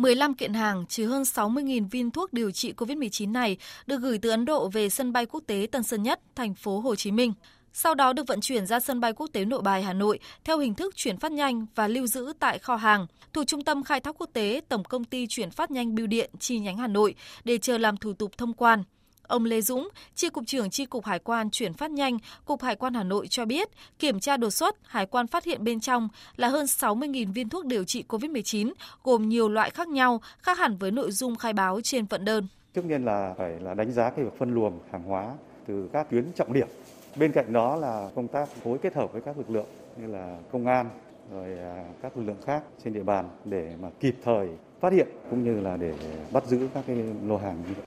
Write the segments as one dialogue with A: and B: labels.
A: 15 kiện hàng chứa hơn 60.000 viên thuốc điều trị COVID-19 này được gửi từ Ấn Độ về sân bay quốc tế Tân Sơn Nhất, thành phố Hồ Chí Minh. Sau đó được vận chuyển ra sân bay quốc tế Nội Bài Hà Nội theo hình thức chuyển phát nhanh và lưu giữ tại kho hàng thuộc Trung tâm Khai thác Quốc tế Tổng công ty chuyển phát nhanh Bưu điện chi nhánh Hà Nội để chờ làm thủ tục thông quan. Ông Lê Dũng, Chi cục trưởng Chi cục Hải quan chuyển phát nhanh, Cục Hải quan Hà Nội cho biết, kiểm tra đột xuất, Hải quan phát hiện bên trong là hơn 60.000 viên thuốc điều trị COVID-19, gồm nhiều loại khác nhau, khác hẳn với nội dung khai báo trên vận đơn.
B: Trước nhiên là phải là đánh giá cái việc phân luồng hàng hóa từ các tuyến trọng điểm. Bên cạnh đó là công tác phối kết hợp với các lực lượng như là công an, rồi à, các lực lượng khác trên địa bàn để mà kịp thời phát hiện cũng như là để bắt giữ các cái lô hàng như vậy.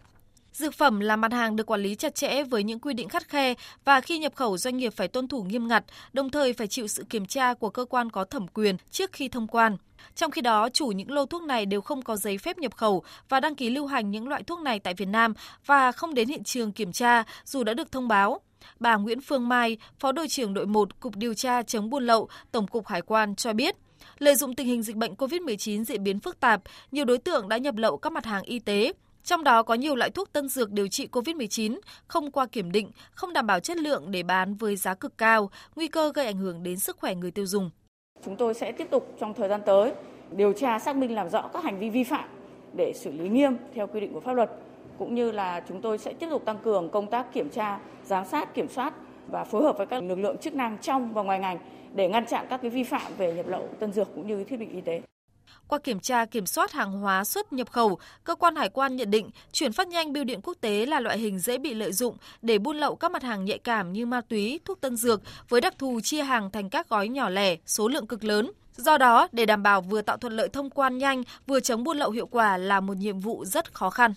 A: Dược phẩm là mặt hàng được quản lý chặt chẽ với những quy định khắt khe và khi nhập khẩu doanh nghiệp phải tuân thủ nghiêm ngặt, đồng thời phải chịu sự kiểm tra của cơ quan có thẩm quyền trước khi thông quan. Trong khi đó, chủ những lô thuốc này đều không có giấy phép nhập khẩu và đăng ký lưu hành những loại thuốc này tại Việt Nam và không đến hiện trường kiểm tra dù đã được thông báo. Bà Nguyễn Phương Mai, Phó đội trưởng đội 1 Cục Điều tra chống buôn lậu, Tổng cục Hải quan cho biết, lợi dụng tình hình dịch bệnh COVID-19 diễn biến phức tạp, nhiều đối tượng đã nhập lậu các mặt hàng y tế, trong đó có nhiều loại thuốc tân dược điều trị COVID-19 không qua kiểm định, không đảm bảo chất lượng để bán với giá cực cao, nguy cơ gây ảnh hưởng đến sức khỏe người tiêu dùng.
C: Chúng tôi sẽ tiếp tục trong thời gian tới điều tra xác minh làm rõ các hành vi vi phạm để xử lý nghiêm theo quy định của pháp luật cũng như là chúng tôi sẽ tiếp tục tăng cường công tác kiểm tra, giám sát, kiểm soát và phối hợp với các lực lượng chức năng trong và ngoài ngành để ngăn chặn các cái vi phạm về nhập lậu tân dược cũng như thiết bị y tế.
A: Qua kiểm tra kiểm soát hàng hóa xuất nhập khẩu, cơ quan hải quan nhận định chuyển phát nhanh bưu điện quốc tế là loại hình dễ bị lợi dụng để buôn lậu các mặt hàng nhạy cảm như ma túy, thuốc tân dược với đặc thù chia hàng thành các gói nhỏ lẻ, số lượng cực lớn. Do đó, để đảm bảo vừa tạo thuận lợi thông quan nhanh, vừa chống buôn lậu hiệu quả là một nhiệm vụ rất khó khăn.